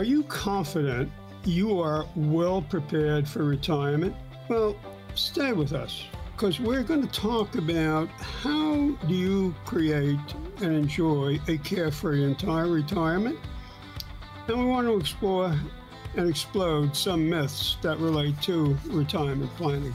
Are you confident you are well prepared for retirement? Well, stay with us because we're going to talk about how do you create and enjoy a carefree entire retirement. And we want to explore and explode some myths that relate to retirement planning.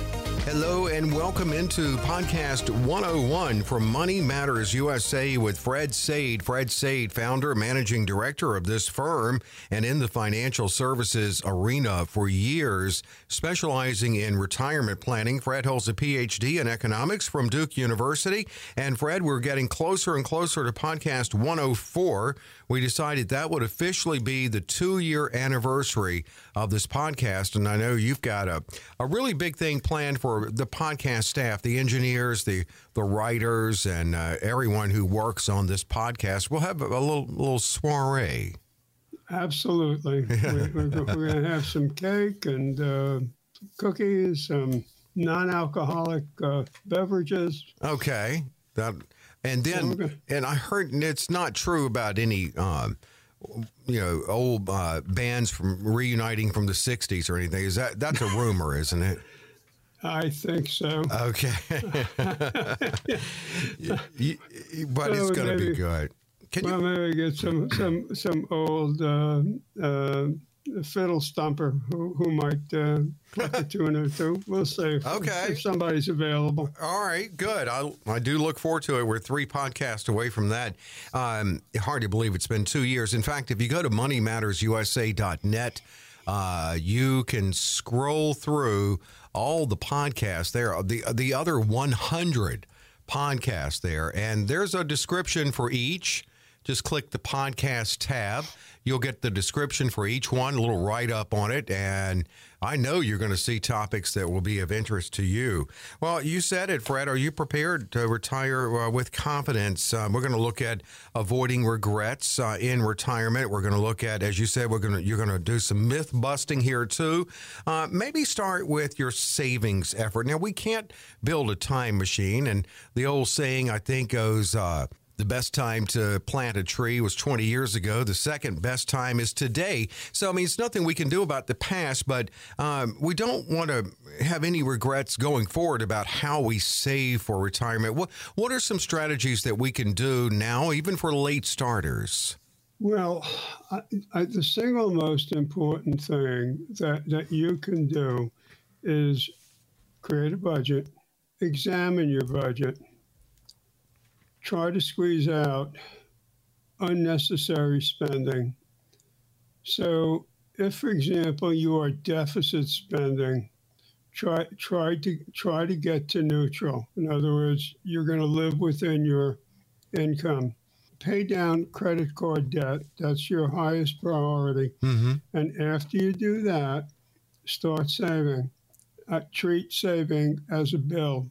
Hello and welcome into podcast 101 from Money Matters USA with Fred Saide. Fred Saide, founder, managing director of this firm and in the financial services arena for years, specializing in retirement planning. Fred holds a PhD in economics from Duke University. And Fred, we're getting closer and closer to podcast 104. We decided that would officially be the two year anniversary of this podcast. And I know you've got a, a really big thing planned for for the podcast staff, the engineers, the the writers, and uh, everyone who works on this podcast. We'll have a little little soiree. Absolutely, we, are going to have some cake and uh, cookies, some non-alcoholic uh, beverages. Okay, that and then and I heard it's not true about any. Um, you know, old uh, bands from reuniting from the '60s or anything. Is that that's a rumor, isn't it? I think so. Okay. but it's going to be good. Can well, you... maybe get some some some old uh, uh, fiddle stumper who, who might uh, put the tune or two. We'll see. If, okay. If somebody's available. All right. Good. I I do look forward to it. We're three podcasts away from that. Um, hard to believe it's been two years. In fact, if you go to moneymattersusa.net, uh, you can scroll through all the podcasts there, the the other 100 podcasts there, and there's a description for each. Just click the podcast tab. You'll get the description for each one, a little write up on it, and I know you're going to see topics that will be of interest to you. Well, you said it, Fred. Are you prepared to retire uh, with confidence? Uh, we're going to look at avoiding regrets uh, in retirement. We're going to look at, as you said, we're going to you're going to do some myth busting here too. Uh, maybe start with your savings effort. Now, we can't build a time machine, and the old saying I think goes uh, the best time to plant a tree was 20 years ago. The second best time is today. So, I mean, it's nothing we can do about the past, but um, we don't want to have any regrets going forward about how we save for retirement. What, what are some strategies that we can do now, even for late starters? Well, I, I, the single most important thing that, that you can do is create a budget, examine your budget, try to squeeze out unnecessary spending. So, if, for example, you are deficit spending, try try to try to get to neutral. In other words, you're going to live within your income. Pay down credit card debt. That's your highest priority. Mm-hmm. And after you do that, start saving. Uh, treat saving as a bill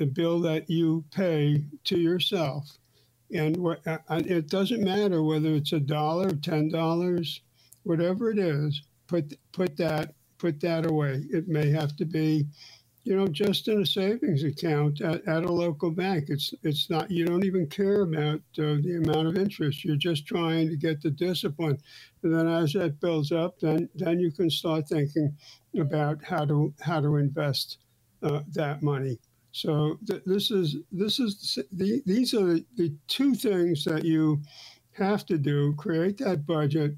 a bill that you pay to yourself. And uh, it doesn't matter whether it's a dollar, ten dollars, whatever it is. Put put that put that away. It may have to be, you know, just in a savings account at, at a local bank. It's it's not. You don't even care about uh, the amount of interest. You're just trying to get the discipline. And then as that builds up, then then you can start thinking about how to how to invest uh, that money. So th- this is this is the, these are the two things that you have to do: create that budget,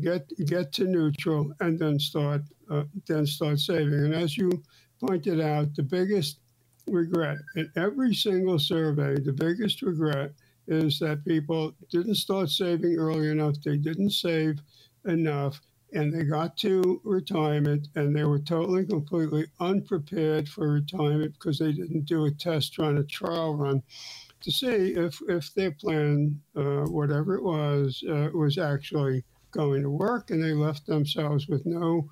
get get to neutral, and then start uh, then start saving. And as you pointed out, the biggest regret in every single survey, the biggest regret is that people didn't start saving early enough. They didn't save enough, and they got to retirement and they were totally completely unprepared for retirement because they didn't do a test run, a trial run to see if, if their plan, uh, whatever it was, uh, was actually going to work. And they left themselves with no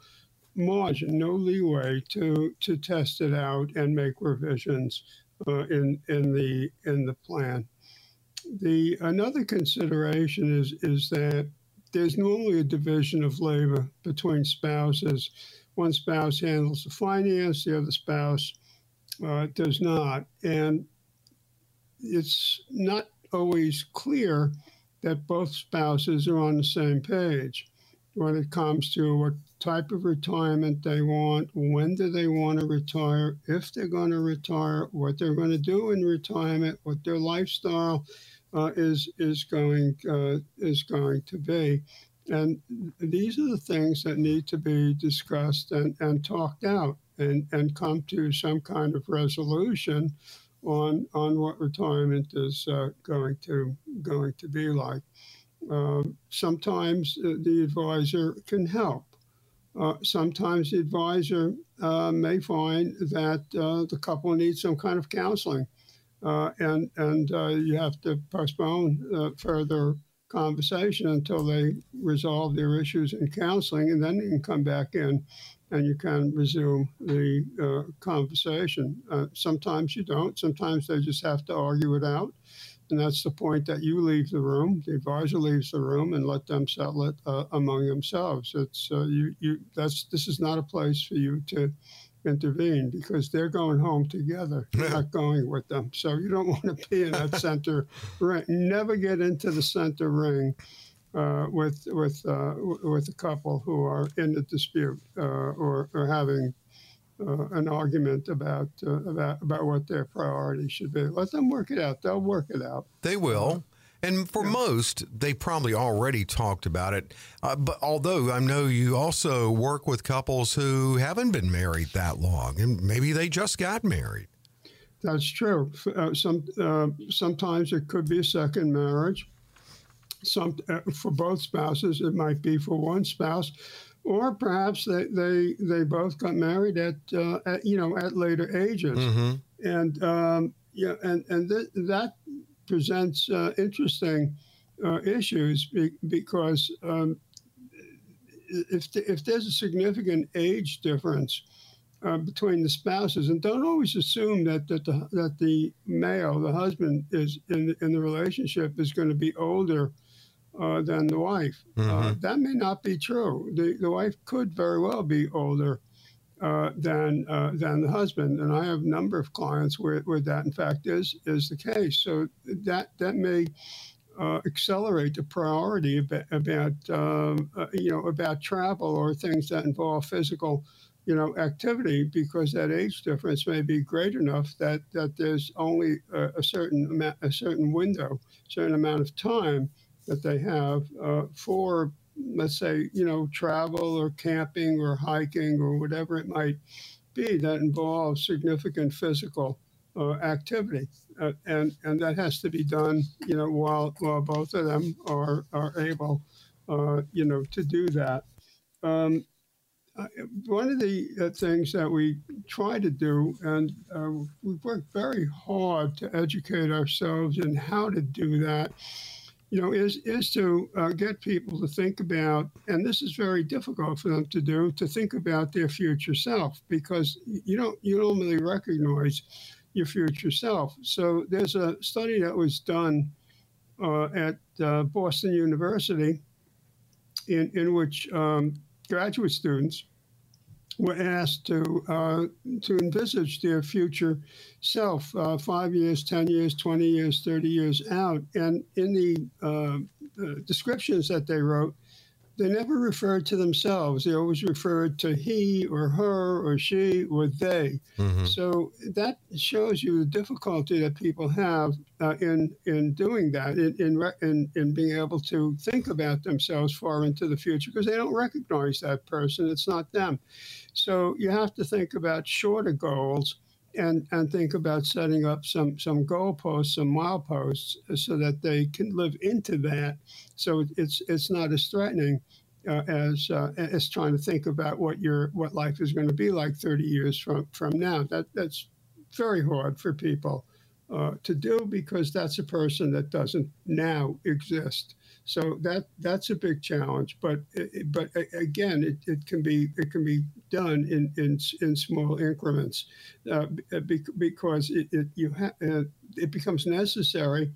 margin, no leeway to, to test it out and make revisions uh, in, in, the, in the plan. The another consideration is is that there's normally a division of labor between spouses. One spouse handles the finance, the other spouse uh, does not, and it's not always clear that both spouses are on the same page when it comes to what type of retirement they want, when do they want to retire, if they're going to retire, what they're going to do in retirement, what their lifestyle is is going uh, is going to be. And these are the things that need to be discussed and, and talked out and, and come to some kind of resolution on on what retirement is uh, going to going to be like. Um, sometimes the advisor can help. Uh, sometimes the advisor uh, may find that uh, the couple needs some kind of counseling uh, and and uh, you have to postpone uh, further conversation until they resolve their issues in counseling, and then you can come back in and you can resume the uh, conversation. Uh, sometimes you don't. Sometimes they just have to argue it out. And that's the point that you leave the room, the advisor leaves the room, and let them settle it uh, among themselves. It's you, you. That's this is not a place for you to intervene because they're going home together. You're not going with them. So you don't want to be in that center ring. Never get into the center ring uh, with with uh, with a couple who are in a dispute uh, or, or having uh, an argument about uh, about about what their priorities should be. Let them work it out. They'll work it out. They will. And for yeah. most, they probably already talked about it. Uh, but although I know you also work with couples who haven't been married that long, and maybe they just got married. That's true. Uh, some uh, sometimes it could be a second marriage. Some uh, for both spouses, it might be for one spouse, or perhaps they they, they both got married at, uh, at you know at later ages, mm-hmm. and um, yeah, and and th- that presents uh, interesting uh, issues be, because um, if, the, if there's a significant age difference uh, between the spouses, and don't always assume that that the, that the male, the husband, is in in the relationship is going to be older uh, than the wife. Uh, mm-hmm. that may not be true. The the wife could very well be older uh, than uh, than the husband. And I have a number of clients where, where that, in fact, is is the case. So that that may uh, accelerate the priority about, about um, uh, you know about travel or things that involve physical you know activity because that age difference may be great enough that that there's only a, a certain amount, a certain window, certain amount of time that they have uh, for let's say, you know, travel or camping or hiking or whatever it might be that involves significant physical uh, activity. Uh, and, and that has to be done, you know, while, while both of them are, are able, uh, you know, to do that. Um, one of the uh, things that we try to do, and uh, we've worked very hard to educate ourselves in how to do that, you know, is is to uh, get people to think about, and this is very difficult for them to do, to think about their future self because you don't you normally recognize your future self. So there's a study that was done uh, at uh, Boston University, in in which um, graduate students were asked to uh, to envisage their future self, uh, five years, ten years, twenty years, thirty years out, and in the uh, descriptions that they wrote, they never referred to themselves. They always referred to he or her or she or they. Mm-hmm. So that shows you the difficulty that people have uh, in in doing that, in, in in in being able to think about themselves far into the future because they don't recognize that person. It's not them. So you have to think about shorter goals and, and think about setting up some, some goalposts, some mileposts, so that they can live into that. So it's, it's not as threatening uh, as uh, as trying to think about what your what life is going to be like 30 years from from now. That that's very hard for people uh, to do because that's a person that doesn't now exist. So that that's a big challenge. But but again, it, it can be it can be done in in, in small increments uh, because it, it you ha- uh, it becomes necessary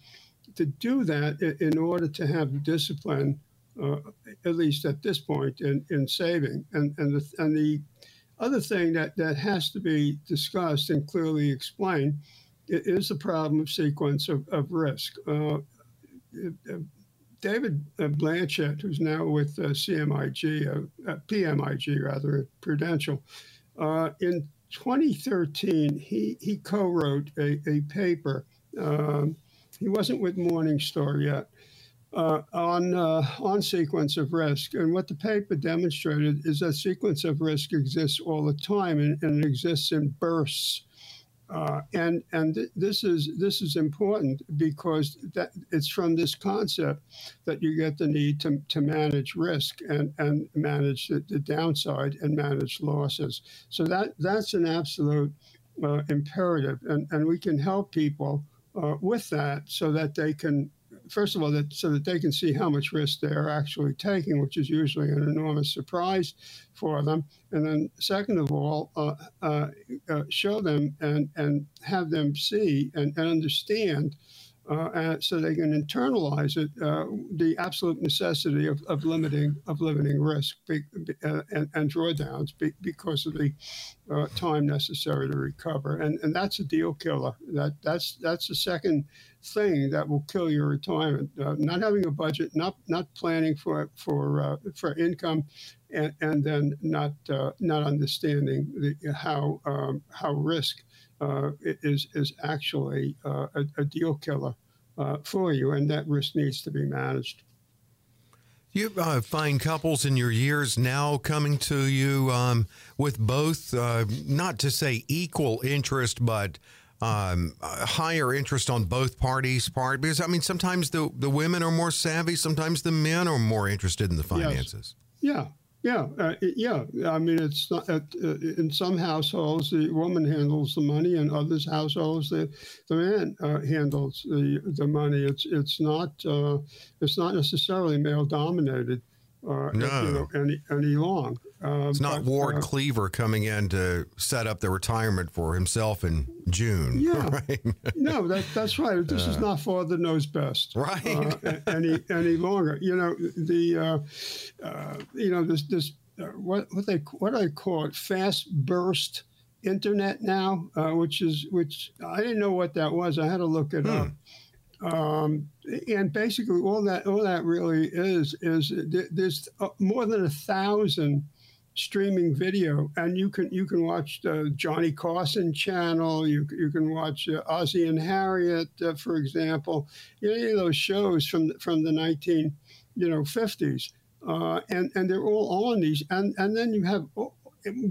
to do that in order to have discipline, uh, at least at this point in, in saving. And and the and the other thing that that has to be discussed and clearly explained is the problem of sequence of, of risk. Uh, David uh, Blanchett, who's now with uh, CMIG, uh, PMIG rather, Prudential, in 2013, he, he co wrote a, a paper. Um, he wasn't with Morningstar yet. Uh, on uh, on sequence of risk. And what the paper demonstrated is that sequence of risk exists all the time and, and it exists in bursts. Uh, and and th- this is this is important because that it's from this concept that you get the need to, to manage risk and, and manage the, the downside and manage losses. So that that's an absolute uh, imperative, and, and we can help people uh, with that so that they can first of all, that so that they can see how much risk they are actually taking, which is usually an enormous surprise for them. And then, second of all, uh, uh, uh, show them and, and have them see and, and understand uh, so they can internalize it, uh, the absolute necessity of, of limiting of limiting risk be, be, uh, and, and, drawdowns be, because of the uh, time necessary to recover, and and that's a deal killer. That that's that's the second thing that will kill your retirement. Uh, not having a budget, not not planning for for uh, for income, and, and then not not understanding the, how um, how risk uh, is is actually uh, a, a, deal killer uh, for you, and that risk needs to be managed. You uh, find couples in your years now coming to you um, with both, uh, not to say equal interest, but um, higher interest on both parties' part. Because I mean, sometimes the the women are more savvy, sometimes the men are more interested in the finances. Yes. Yeah, yeah, uh, yeah. I mean, it's not uh, in some households the woman handles the money, and others households the the man uh, handles the the money. It's it's not uh, it's not necessarily male dominated. Uh, no. You know, any any long. Uh, it's not but, Ward uh, Cleaver coming in to set up the retirement for himself in June. Yeah, right? no, that, that's right. This uh, is not Father Knows Best, right? Uh, any any longer. You know the uh, uh, you know this this what what they what do I call it fast burst internet now, which is which I didn't know what that was. I had to look it hmm. up. Um, and basically, all that all that really is is there's more than a thousand streaming video, and you can you can watch the Johnny Carson channel. You you can watch uh, Ozzie and Harriet, uh, for example. Any of those shows from from the nineteen you know fifties, uh, and and they're all on these. And and then you have oh,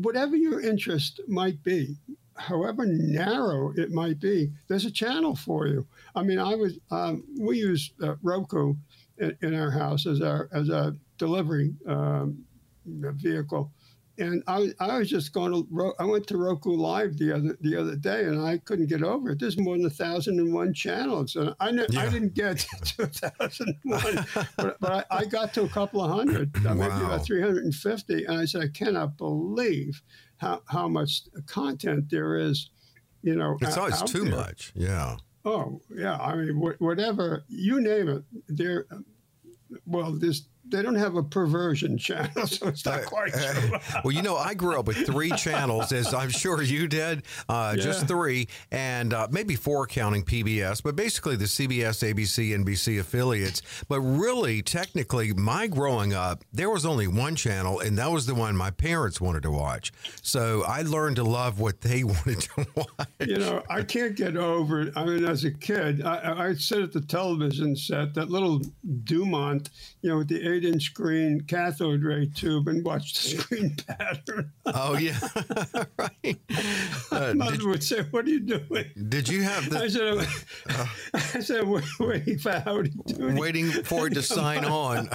whatever your interest might be, however narrow it might be. There's a channel for you. I mean, I was um, we use uh, Roku in, in, our house as our as a delivery um, vehicle and I, I was just going to I went to Roku Live the other the other day, and I couldn't get over it. There's more than a thousand and one channels, and I yeah. I didn't get to thousand one, but, but I, I, got to a couple of hundred, wow. maybe about three hundred and fifty, and I said I cannot believe how how much content there is. You know, it's always too there. much. Yeah. Oh yeah, I mean wh- whatever you name it, there. Well, there's they don't have a perversion channel, so it's not quite true. well, you know, I grew up with three channels, as I'm sure you did, uh, yeah. just three, and uh, maybe four counting PBS, but basically the CBS, ABC, NBC affiliates. But really, technically, my growing up, there was only one channel, and that was the one my parents wanted to watch. So I learned to love what they wanted to watch. You know, I can't get over it. I mean, as a kid, I, I sit at the television set, that little Dumont, you know, with the eight inch screen cathode ray tube and watch the screen pattern. Oh yeah, right. Uh, Mother would say, "What are you doing?" did you have I the said, "I said, waiting for Howdy Doody." waiting for it to sign on?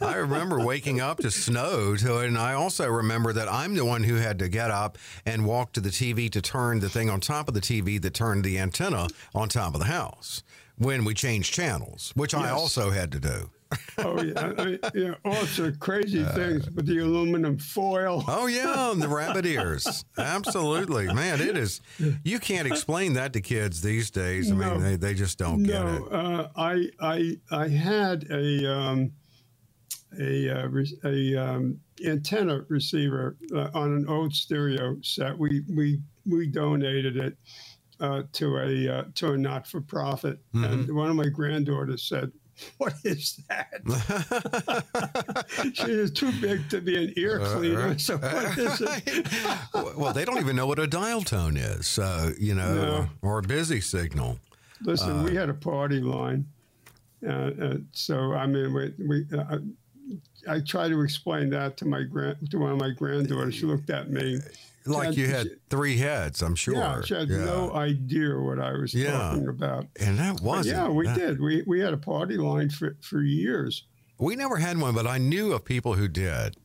I remember waking up to snow, to, and I also remember that I'm the one who had to get up and walk to the TV to turn the thing on top of the TV that turned the antenna on top of the house when we changed channels, which I also had to do. Oh yeah, I mean, yeah, all sorts of crazy things with the aluminum foil. Oh yeah, and the rabbit ears. Absolutely, man. It is. You can't explain that to kids these days. I mean, they, they just don't get No, it. uh, I I I had a um, a uh, a um, antenna receiver uh, on an old stereo set. We we we donated it uh, to a uh, to a not for profit, Mm-hmm. and one of my granddaughters said. What is that? she is too big to be an ear Uh, cleaner. So what is it? well, they don't even know what a dial tone is, so, you know, No. or a busy signal. Listen, Uh, we had a party line, uh, uh, so I mean, we, we uh, I tried to explain that to my grand to one of my granddaughters. She looked at me. Like you had three heads, I'm sure. Yeah, she had no idea what I was Yeah. talking about. And that wasn't. yeah, we that- did. We we had a party line for for years. We never had one, but I knew of people who did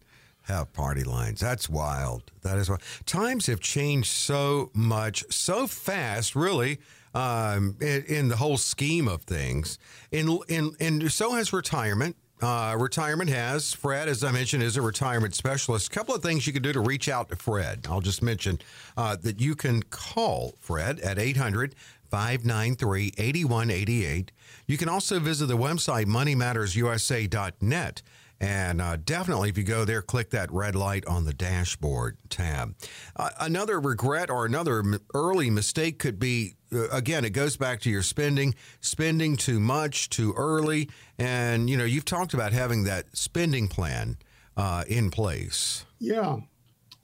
have party lines. That's wild. That is wild. Times have changed so much, so fast, really, um, in, in the whole scheme of things. In, in, and so has retirement. Uh, retirement has. Fred, as I mentioned, is a retirement specialist. A couple of things you can do to reach out to Fred. I'll just mention uh, that you can call Fred at 800 593 8188. You can also visit the website moneymattersusa.net. And uh, definitely, if you go there, click that red light on the dashboard tab. Uh, another regret or another early mistake could be uh, again, it goes back to your spending, spending too much too early. And, you know, you've talked about having that spending plan uh, in place. Yeah,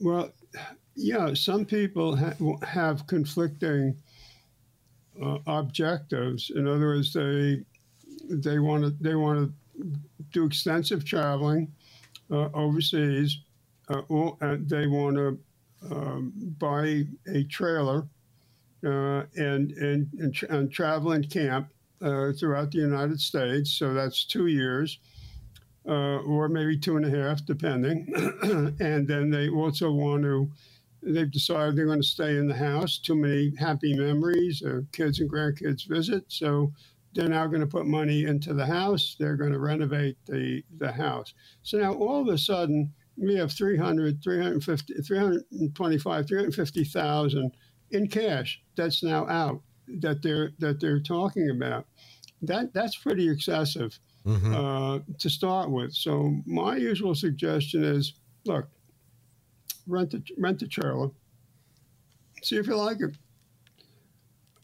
well, yeah. Some people ha- have conflicting uh, objectives. In other words, they they want to they want to do extensive traveling uh, overseas, uh, or uh, they want to um, buy a trailer uh, and, and and tra- and travel and camp uh, throughout the United States. So that's two years or maybe two and a half, depending. and then they also want to, they've decided they're going to stay in the house. Too many happy memories, uh, kids and grandkids visit. So they're now going to put money into the house. They're going to renovate the, the house. So now all of a sudden, we have 300, 350, 325, 350,000 in cash that's now out that they're that they're talking about. That that's pretty excessive Mm-hmm. uh, to start with. So my usual suggestion is, look, rent a rent a trailer, see if you like it.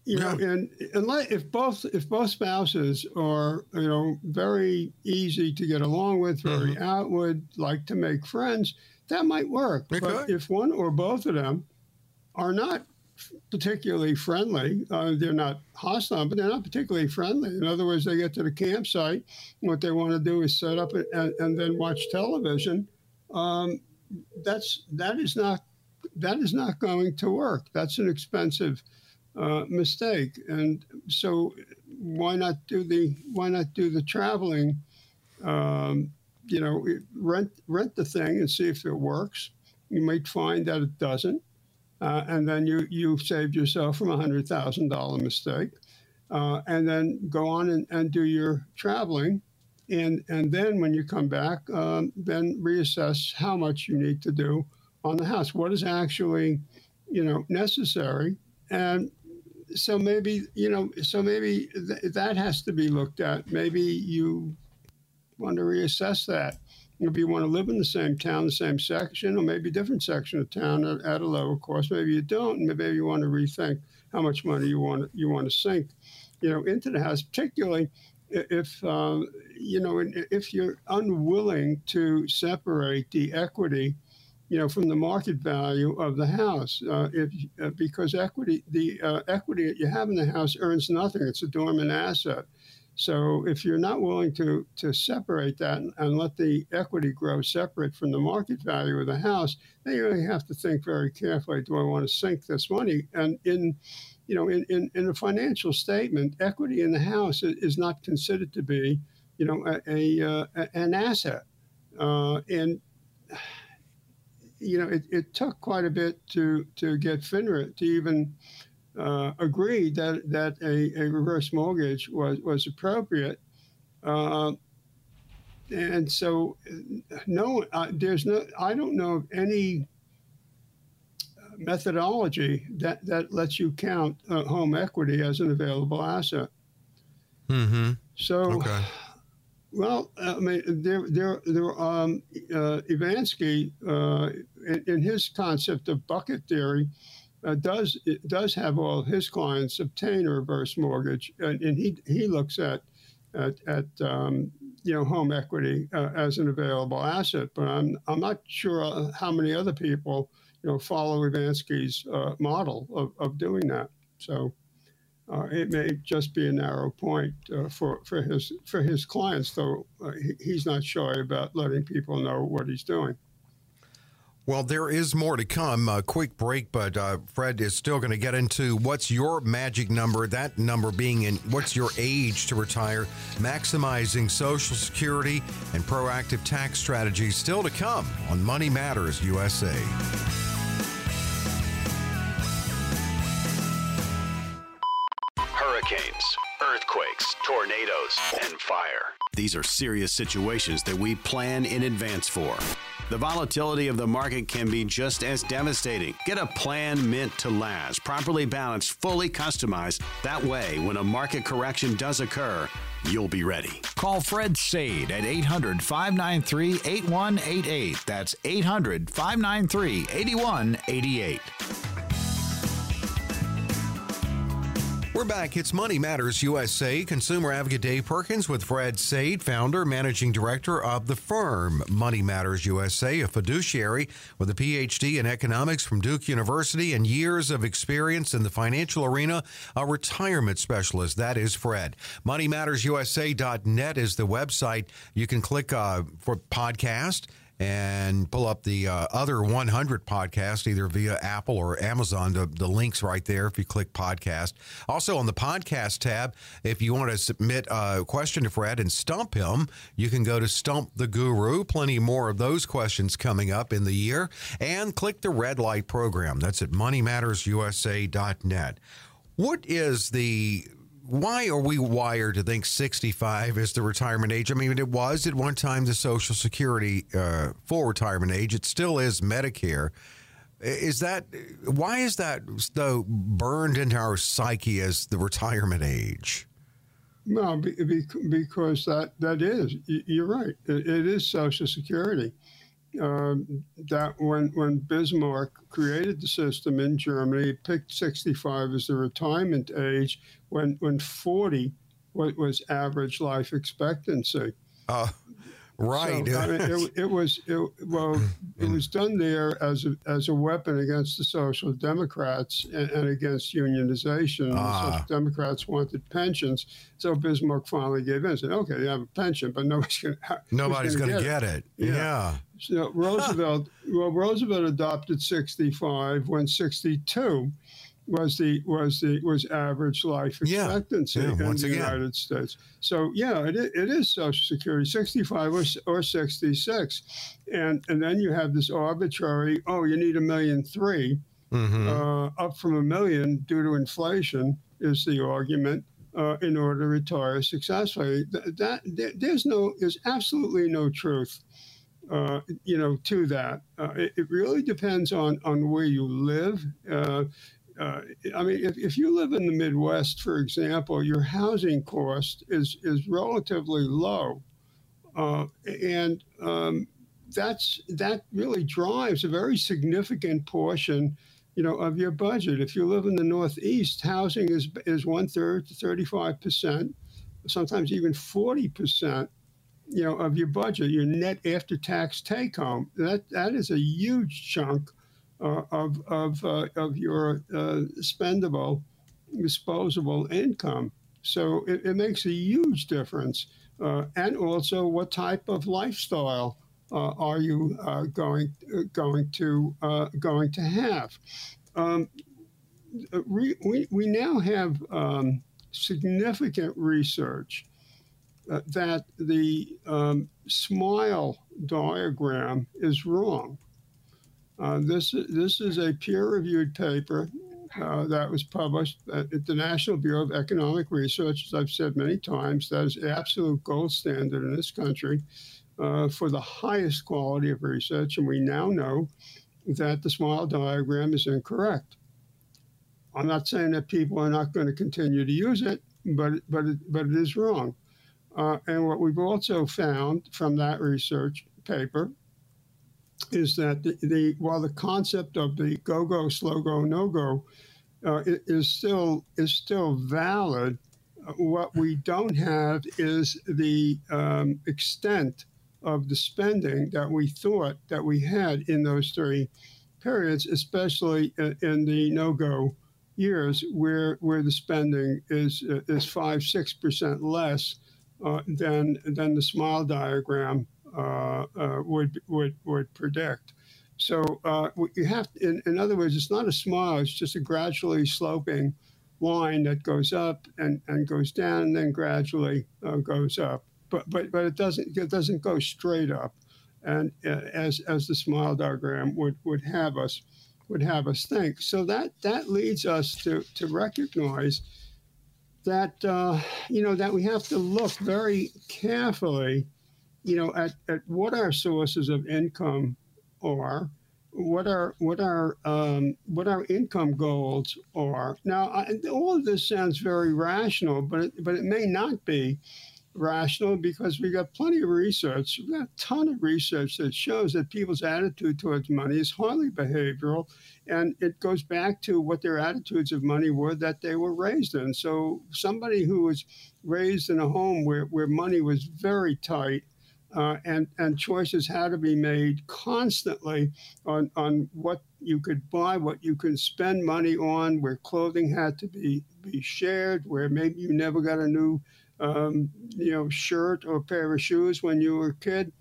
You know, and unless if both if both spouses are you know very easy to get along with, very outward, like to make friends, that might work. It but could. if one or both of them are not particularly friendly. Uh, they're not hostile, but they're not particularly friendly. In other words, they get to the campsite. What they want to do is set up and, and then watch television. Um, that's that is not that is not going to work. That's an expensive uh, mistake. And so, why not do the why not do the traveling? Um, you know, rent rent the thing and see if it works. You might find that it doesn't. Uh, and then you you've saved yourself from a hundred thousand dollar mistake, uh, and then go on and, and do your traveling, and and then when you come back, um, then reassess how much you need to do on the house. What is actually, you know, necessary, and so maybe you know, so maybe th- that has to be looked at. Maybe you want to reassess that if you want to live in the same town, the same section, or maybe different section of town at, at a lower cost. Maybe you don't, maybe you want to rethink how much money you want you want to sink, you know, into the house. Particularly if um, you know if you're unwilling to separate the equity, you know, from the market value of the house. Uh, if uh, because equity, the uh, equity that you have in the house earns nothing; it's a dormant asset. So if you're not willing to to separate that and, and let the equity grow separate from the market value of the house, then you really have to think very carefully: Do I want to sink this money? And in you know, in, in, in a financial statement, equity in the house is not considered to be, you know, a, a uh, an asset. Uh, and you know, it, it took quite a bit to to get FINRA to even uh, agreed that that a, a, reverse mortgage was was appropriate. Uh, and so, no, uh, there's no. I don't know of any methodology that that lets you count uh, home equity as an available asset. Mm-hmm. So. Okay. Well, I mean, there, there, there. Um, uh, Evensky, uh, in, in, his concept of bucket theory, uh, does does have all his clients obtain a reverse mortgage, and, and he he looks at at, at um, you know home equity uh, as an available asset. But I'm I'm not sure how many other people you know follow Evensky's uh, model of, of doing that. So. Uh, it may just be a narrow point uh, for, for his for his clients, though uh, he, he's not shy about letting people know what he's doing. Well, there is more to come. A quick break, but uh, Fred is still going to get into what's your magic number, that number being in what's your age to retire, maximizing Social Security, and proactive tax strategies still to come on Money Matters USA. Hurricanes, earthquakes, tornadoes, and fire. These are serious situations that we plan in advance for. The volatility of the market can be just as devastating. Get a plan meant to last, properly balanced, fully customized. That way, when a market correction does occur, you'll be ready. Call Fred Saide at 800 593 8188. That's 800 593 8188. We're back. It's Money Matters USA. Consumer advocate Dave Perkins with Fred Saide, founder, managing director of the firm Money Matters USA, a fiduciary with a PhD in economics from Duke University and years of experience in the financial arena, a retirement specialist. That is Fred. MoneyMattersUSA.net is the website. You can click uh, for podcast and pull up the uh, other 100 podcasts either via Apple or Amazon. The, the links right there if you click podcast. Also on the podcast tab, if you want to submit a question to Fred and stump him, you can go to Stump the Guru. Plenty more of those questions coming up in the year. And click the red light program. That's at moneymattersusa.net. What is the why are we wired to think 65 is the retirement age? I mean, it was at one time the Social Security uh, full retirement age. It still is Medicare. Is that why is that though burned into our psyche as the retirement age? No, because that that is you're right. It is Social Security um, that when when Bismarck created the system in Germany, he picked 65 as the retirement age when when 40 was, was average life expectancy. Uh, right. So, I mean, it, it, was it, well, it was done there as a, as a weapon against the Social Democrats and, and against unionization. Ah. The Social Democrats wanted pensions, so Bismarck finally gave in and said, "Okay, you have a pension, but nobody's going nobody's going to get, get, it." it. yeah. yeah. So Roosevelt, well, Roosevelt adopted 65 when 62 was the was the was average life expectancy yeah, yeah, in the again. United States. So yeah, it, it is Social Security, 65 or, or 66, and and then you have this arbitrary. Oh, you need a million three, mm-hmm. uh, up from a million due to inflation is the argument. Uh, in order to retire successfully, that, that there's no, there's absolutely no truth uh, you know, to that. Uh, it, it, really depends on, on where you live. Uh, uh, I mean, if, if you live in the Midwest, for example, your housing cost is, is relatively low. Uh, and um, that's, that really drives a very significant portion you know, of your budget. If you live in the Northeast, housing is, is one third to 35%, sometimes even 40% you know, of your budget, your net after tax take home. That that is a huge chunk uh, of of uh, of your uh, spendable, disposable income. So it, it makes a huge difference. Uh, and also, what type of lifestyle uh, are you uh, going going to going to have? Um, we, we, we now have um, significant research uh, that the um, smile diagram is wrong. Uh, this, this is a peer reviewed paper uh, that was published at the National Bureau of Economic Research. As I've said many times, that is absolute gold standard in this country uh, for the highest quality of research. And we now know that the smile diagram is incorrect. I'm not saying that people are not going to continue to use it, but but it, but it is wrong. Uh, and what we've also found from that research paper is that the, the while the concept of the go go slow go no go uh, is still is still valid, uh, what we don't have is the um, extent of the spending that we thought that we had in those three periods, especially in the no go years where where the spending is uh, is five six percent less than than the smile diagram uh, uh would would would predict. So uh, you have, in, in other words, it's not a smile; it's just a gradually sloping line that goes up and, and goes down, and then gradually uh, goes up. But but but it doesn't it doesn't go straight up, and as as the smile diagram would would have us would have us think. So that that leads us to to recognize that uh, you know that we have to look very carefully, you know, at, at what our sources of income are, what our what our um, what our income goals are. Now, I, all of this sounds very rational, but it, but it may not be rational because we got plenty of research. We got a ton of research that shows that people's attitude towards money is highly behavioral, and it goes back to what their attitudes of money were that they were raised in. So somebody who was raised in a home where, where money was very tight. Uh, and and choices had to be made constantly on on what you could buy, what you can spend money on, where clothing had to be be shared, where maybe you never got a new um, you know, shirt or pair of shoes when you were a kid,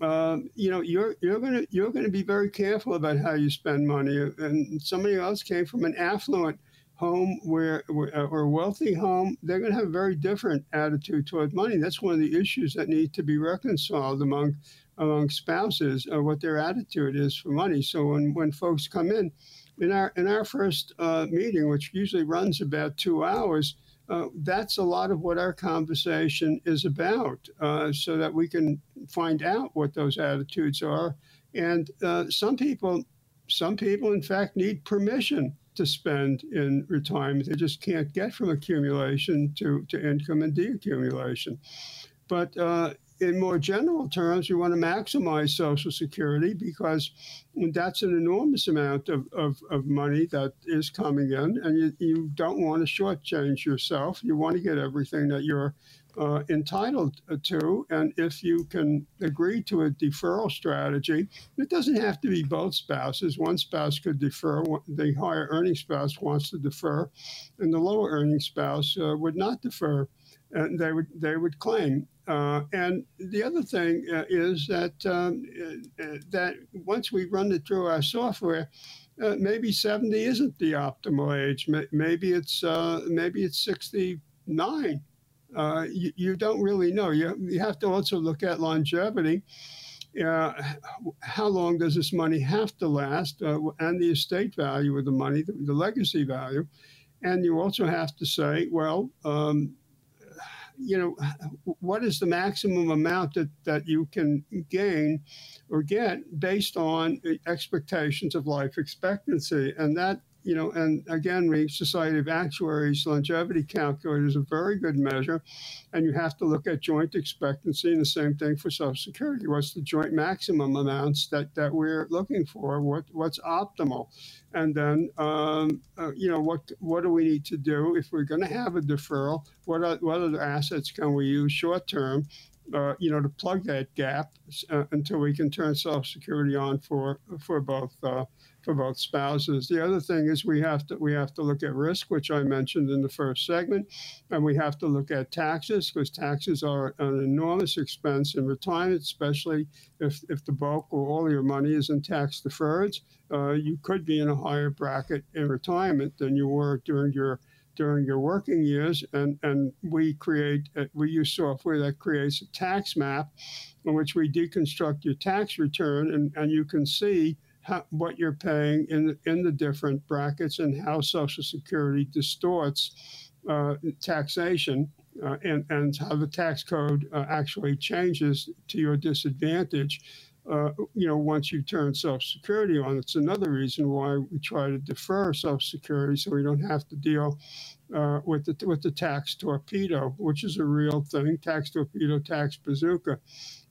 um, you know, you're you're gonna you're gonna be very careful about how you spend money. And somebody else came from an affluent home where, where or a wealthy home, they're going to have a very different attitude toward money. That's one of the issues that need to be reconciled among among spouses, uh, what their attitude is for money. So when when folks come in, in our in our first uh, meeting, which usually runs about two hours uh, that's a lot of what our conversation is about, uh, so that we can find out what those attitudes are. And uh, some people, some people, in fact, need permission to spend in retirement. They just can't get from accumulation to, to income and deaccumulation. But uh, in more general terms, we want to maximize Social Security because that's an enormous amount of, of, of money that is coming in, and you, you don't want to shortchange yourself. You want to get everything that you're uh, entitled to. And if you can agree to a deferral strategy, it doesn't have to be both spouses. One spouse could defer, the higher earning spouse wants to defer, and the lower earning spouse uh, would not defer. And they would they would claim uh, and the other thing uh, is that um, uh, uh that once we run it through our software, uh, maybe 70 isn't the optimal age. Maybe it's maybe it's 69. You, you, don't really know. You, you have to also look at longevity. how long does this money have to last, and the estate value of the money, the, the, legacy value, and you also have to say, well. Um, you know, what is the maximum amount that, that you can gain or get based on expectations of life expectancy? And that you know, and again, the Society of Actuaries longevity calculator is a very good measure, and you have to look at joint expectancy, and the same thing for Social Security. What's the joint maximum amounts that, that we're looking for? What what's optimal, and then um, uh, you know what what do we need to do if we're going to have a deferral? What are, what other assets can we use short term? uh, you know, to plug that gap uh, until we can turn Social Security on for for both uh, for both spouses. The other thing is we have to we have to look at risk, which I mentioned in the first segment, and we have to look at taxes because taxes are an enormous expense in retirement, especially if if the bulk or all your money is in tax deferreds. Uh, you could be in a higher bracket in retirement than you were during your during your working years, and, and we create uh, we use software that creates a tax map in which we deconstruct your tax return, and, and you can see how, what you're paying in in the different brackets and how Social Security distorts uh, taxation. Uh, and, and how the tax code uh, actually changes to your disadvantage uh, you know, once you turn Social Security on, it's another reason why we try to defer Social Security so we don't have to deal uh, with the with the tax torpedo, which is a real thing, tax torpedo, tax bazooka.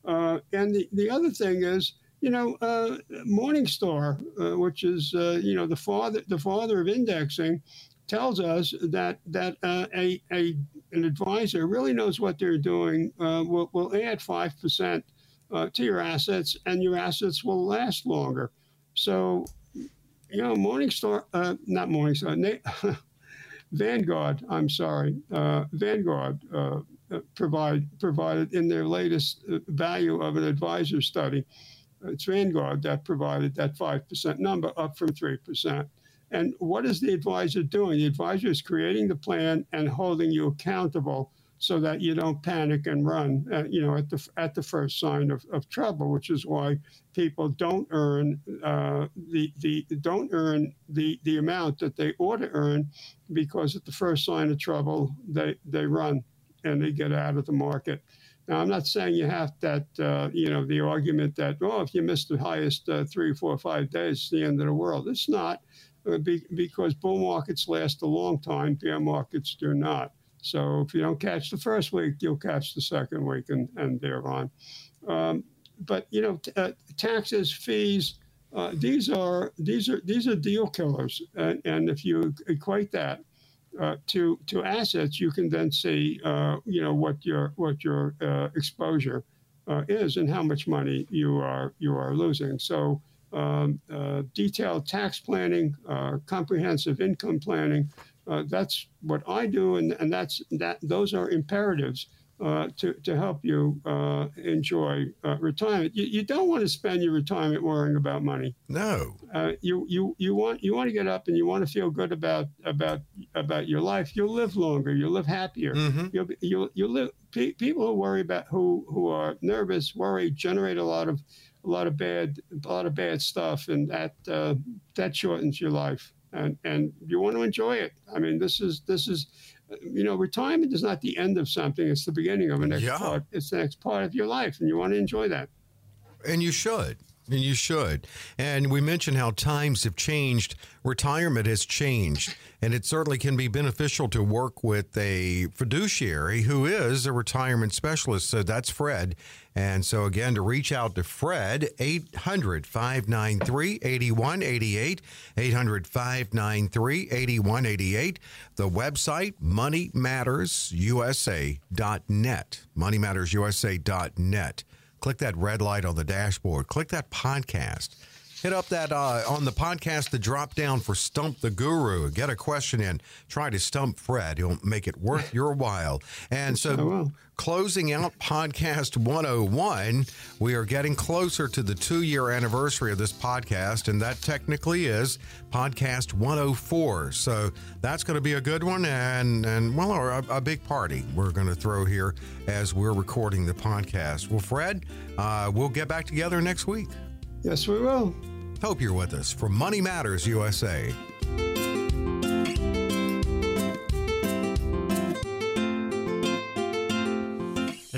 Uh, and the, the other thing is, you know, uh, Morningstar, uh, which is uh, you know the father the father of indexing, tells us that that a, a an advisor really knows what they're doing. will will add five percent uh, to your assets, and your assets will last longer. So, you know, Morningstar, uh, not Morningstar, Na- Vanguard. I'm sorry, uh, Vanguard uh, uh, provide provided in their latest uh, value of an advisor study. It's Vanguard that provided that five percent number, up from three percent. And what is the advisor doing? The advisor is creating the plan and holding you accountable so that you don't panic and run, uh, you know, at the at the first sign of, of trouble, which is why people don't earn uh, the the don't earn the the amount that they ought to earn, because at the first sign of trouble they they run and they get out of the market. Now, I'm not saying you have that, uh, you know, the argument that, oh, if you miss the highest uh, three, four, five days, it's the end of the world. It's not, uh, be, because bull markets last a long time, bear markets do not. So if you don't catch the first week, you'll catch the second week and, and thereon. Um, but you know, t- uh, taxes, fees, uh, these are these are these are deal killers. And, and if you equate that uh, to to assets, you can then see uh, you know what your what your uh, exposure uh, is and how much money you are you are losing. So. Um, detailed tax planning, comprehensive income planning, uh, that's what I do, and, and that's that. Those are imperatives uh, to to help you uh, enjoy uh, retirement. You, you, don't want to spend your retirement worrying about money. No. Uh, you you you want you want to get up and you want to feel good about about about your life. You'll live longer. You'll live happier. Mm-hmm. You'll you'll you'll live. Pe- people who worry about who who are nervous, worry, generate a lot of a lot of bad a lot of bad stuff, and that uh, that shortens your life and and you want to enjoy it. I mean, this is this is, you know, retirement is not the end of something; it's the beginning of a next yeah. part. It's the next part of your life, and you want to enjoy that. And you should. And you should. And we mentioned how times have changed. Retirement has changed. And it certainly can be beneficial to work with a fiduciary who is a retirement specialist. So that's Fred. And so, again, to reach out to Fred, 800 593 8188. 800 593 8188. The website, moneymattersusa.net. Moneymattersusa.net. Click that red light on the dashboard. Click that podcast. Hit up that uh, on the podcast, the drop down for Stump the Guru. Get a question in. Try to stump Fred. He'll make it worth your while. And so, closing out podcast 101, we are getting closer to the two year anniversary of this podcast, and that technically is podcast 104. So that's going to be a good one, and and well, a, a big party we're going to throw here as we're recording the podcast. Well, Fred, uh, we'll get back together next week. Yes, we will. Hope you're with us for Money Matters USA.